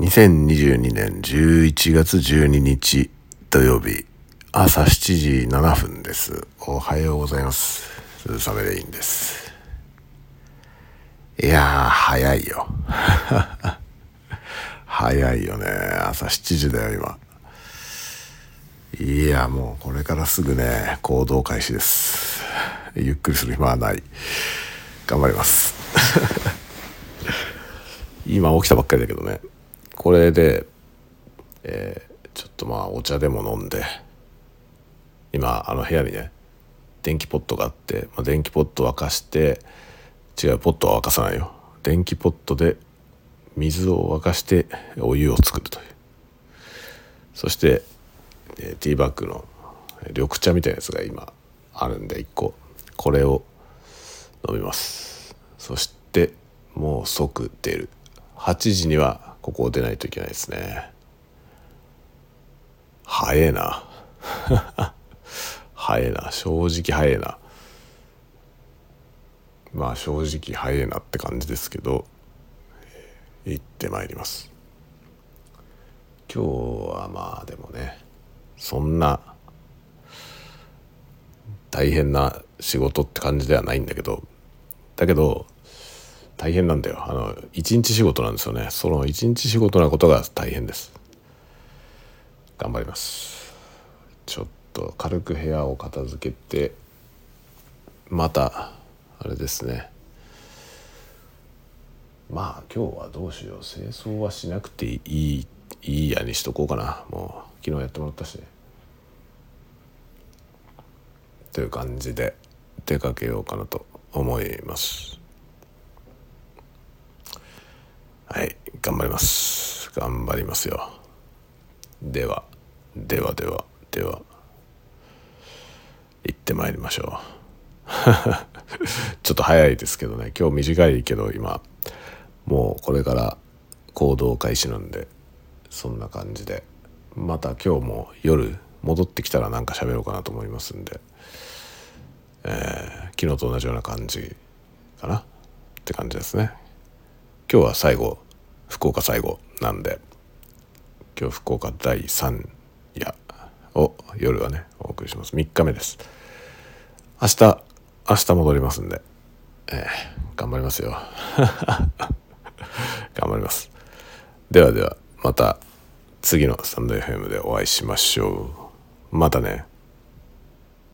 2022年11月12日土曜日朝7時7分です。おはようございます。鈴雨レインです。いやー、早いよ。早いよね。朝7時だよ、今。いや、もうこれからすぐね、行動開始です。ゆっくりする暇はない。頑張ります。今起きたばっかりだけどね。これで、えーちょっとまあお茶でも飲んで今あの部屋にね電気ポットがあって、まあ、電気ポット沸かして違うポットは沸かさないよ。電気ポットで水を沸かしてお湯を作るという。そして、えーティーバッグの緑茶みたいなやつが今あるんで1個。これを飲みます。そしてもう即出る。8時にはここを出ないといけないですね。早えな。早えな。正直早えな。まあ正直早えなって感じですけど行ってまいります。今日はまあでもねそんな大変な仕事って感じではないんだけどだけど大変なんだよ。あの一日仕事なんですよね。その一日仕事なことが大変です。頑張ります。ちょっと軽く部屋を片付けてまたあれですね。まあ今日はどうしよう。清掃はしなくていいいいやにしとこうかな。もう昨日やってもらったし。ねという感じで出かけようかなと思いますはい頑張ります。頑張りますよ。ではではではでは。行ってまいりましょう。ちょっと早いですけどね。今日短いけど今。もうこれから行動開始なんでそんな感じで。また今日も夜戻ってきたらなんか喋ろうかなと思いますんで、えー昨日と同じような感じかな？って感じですね。今日は最後。福岡最後なんで今日福岡第3夜を夜はねお送りします。3日目です。明日明日戻りますんで、えー頑張りますよ。頑張ります。ではではまた次のスタンド FM でお会いしましょう。またね。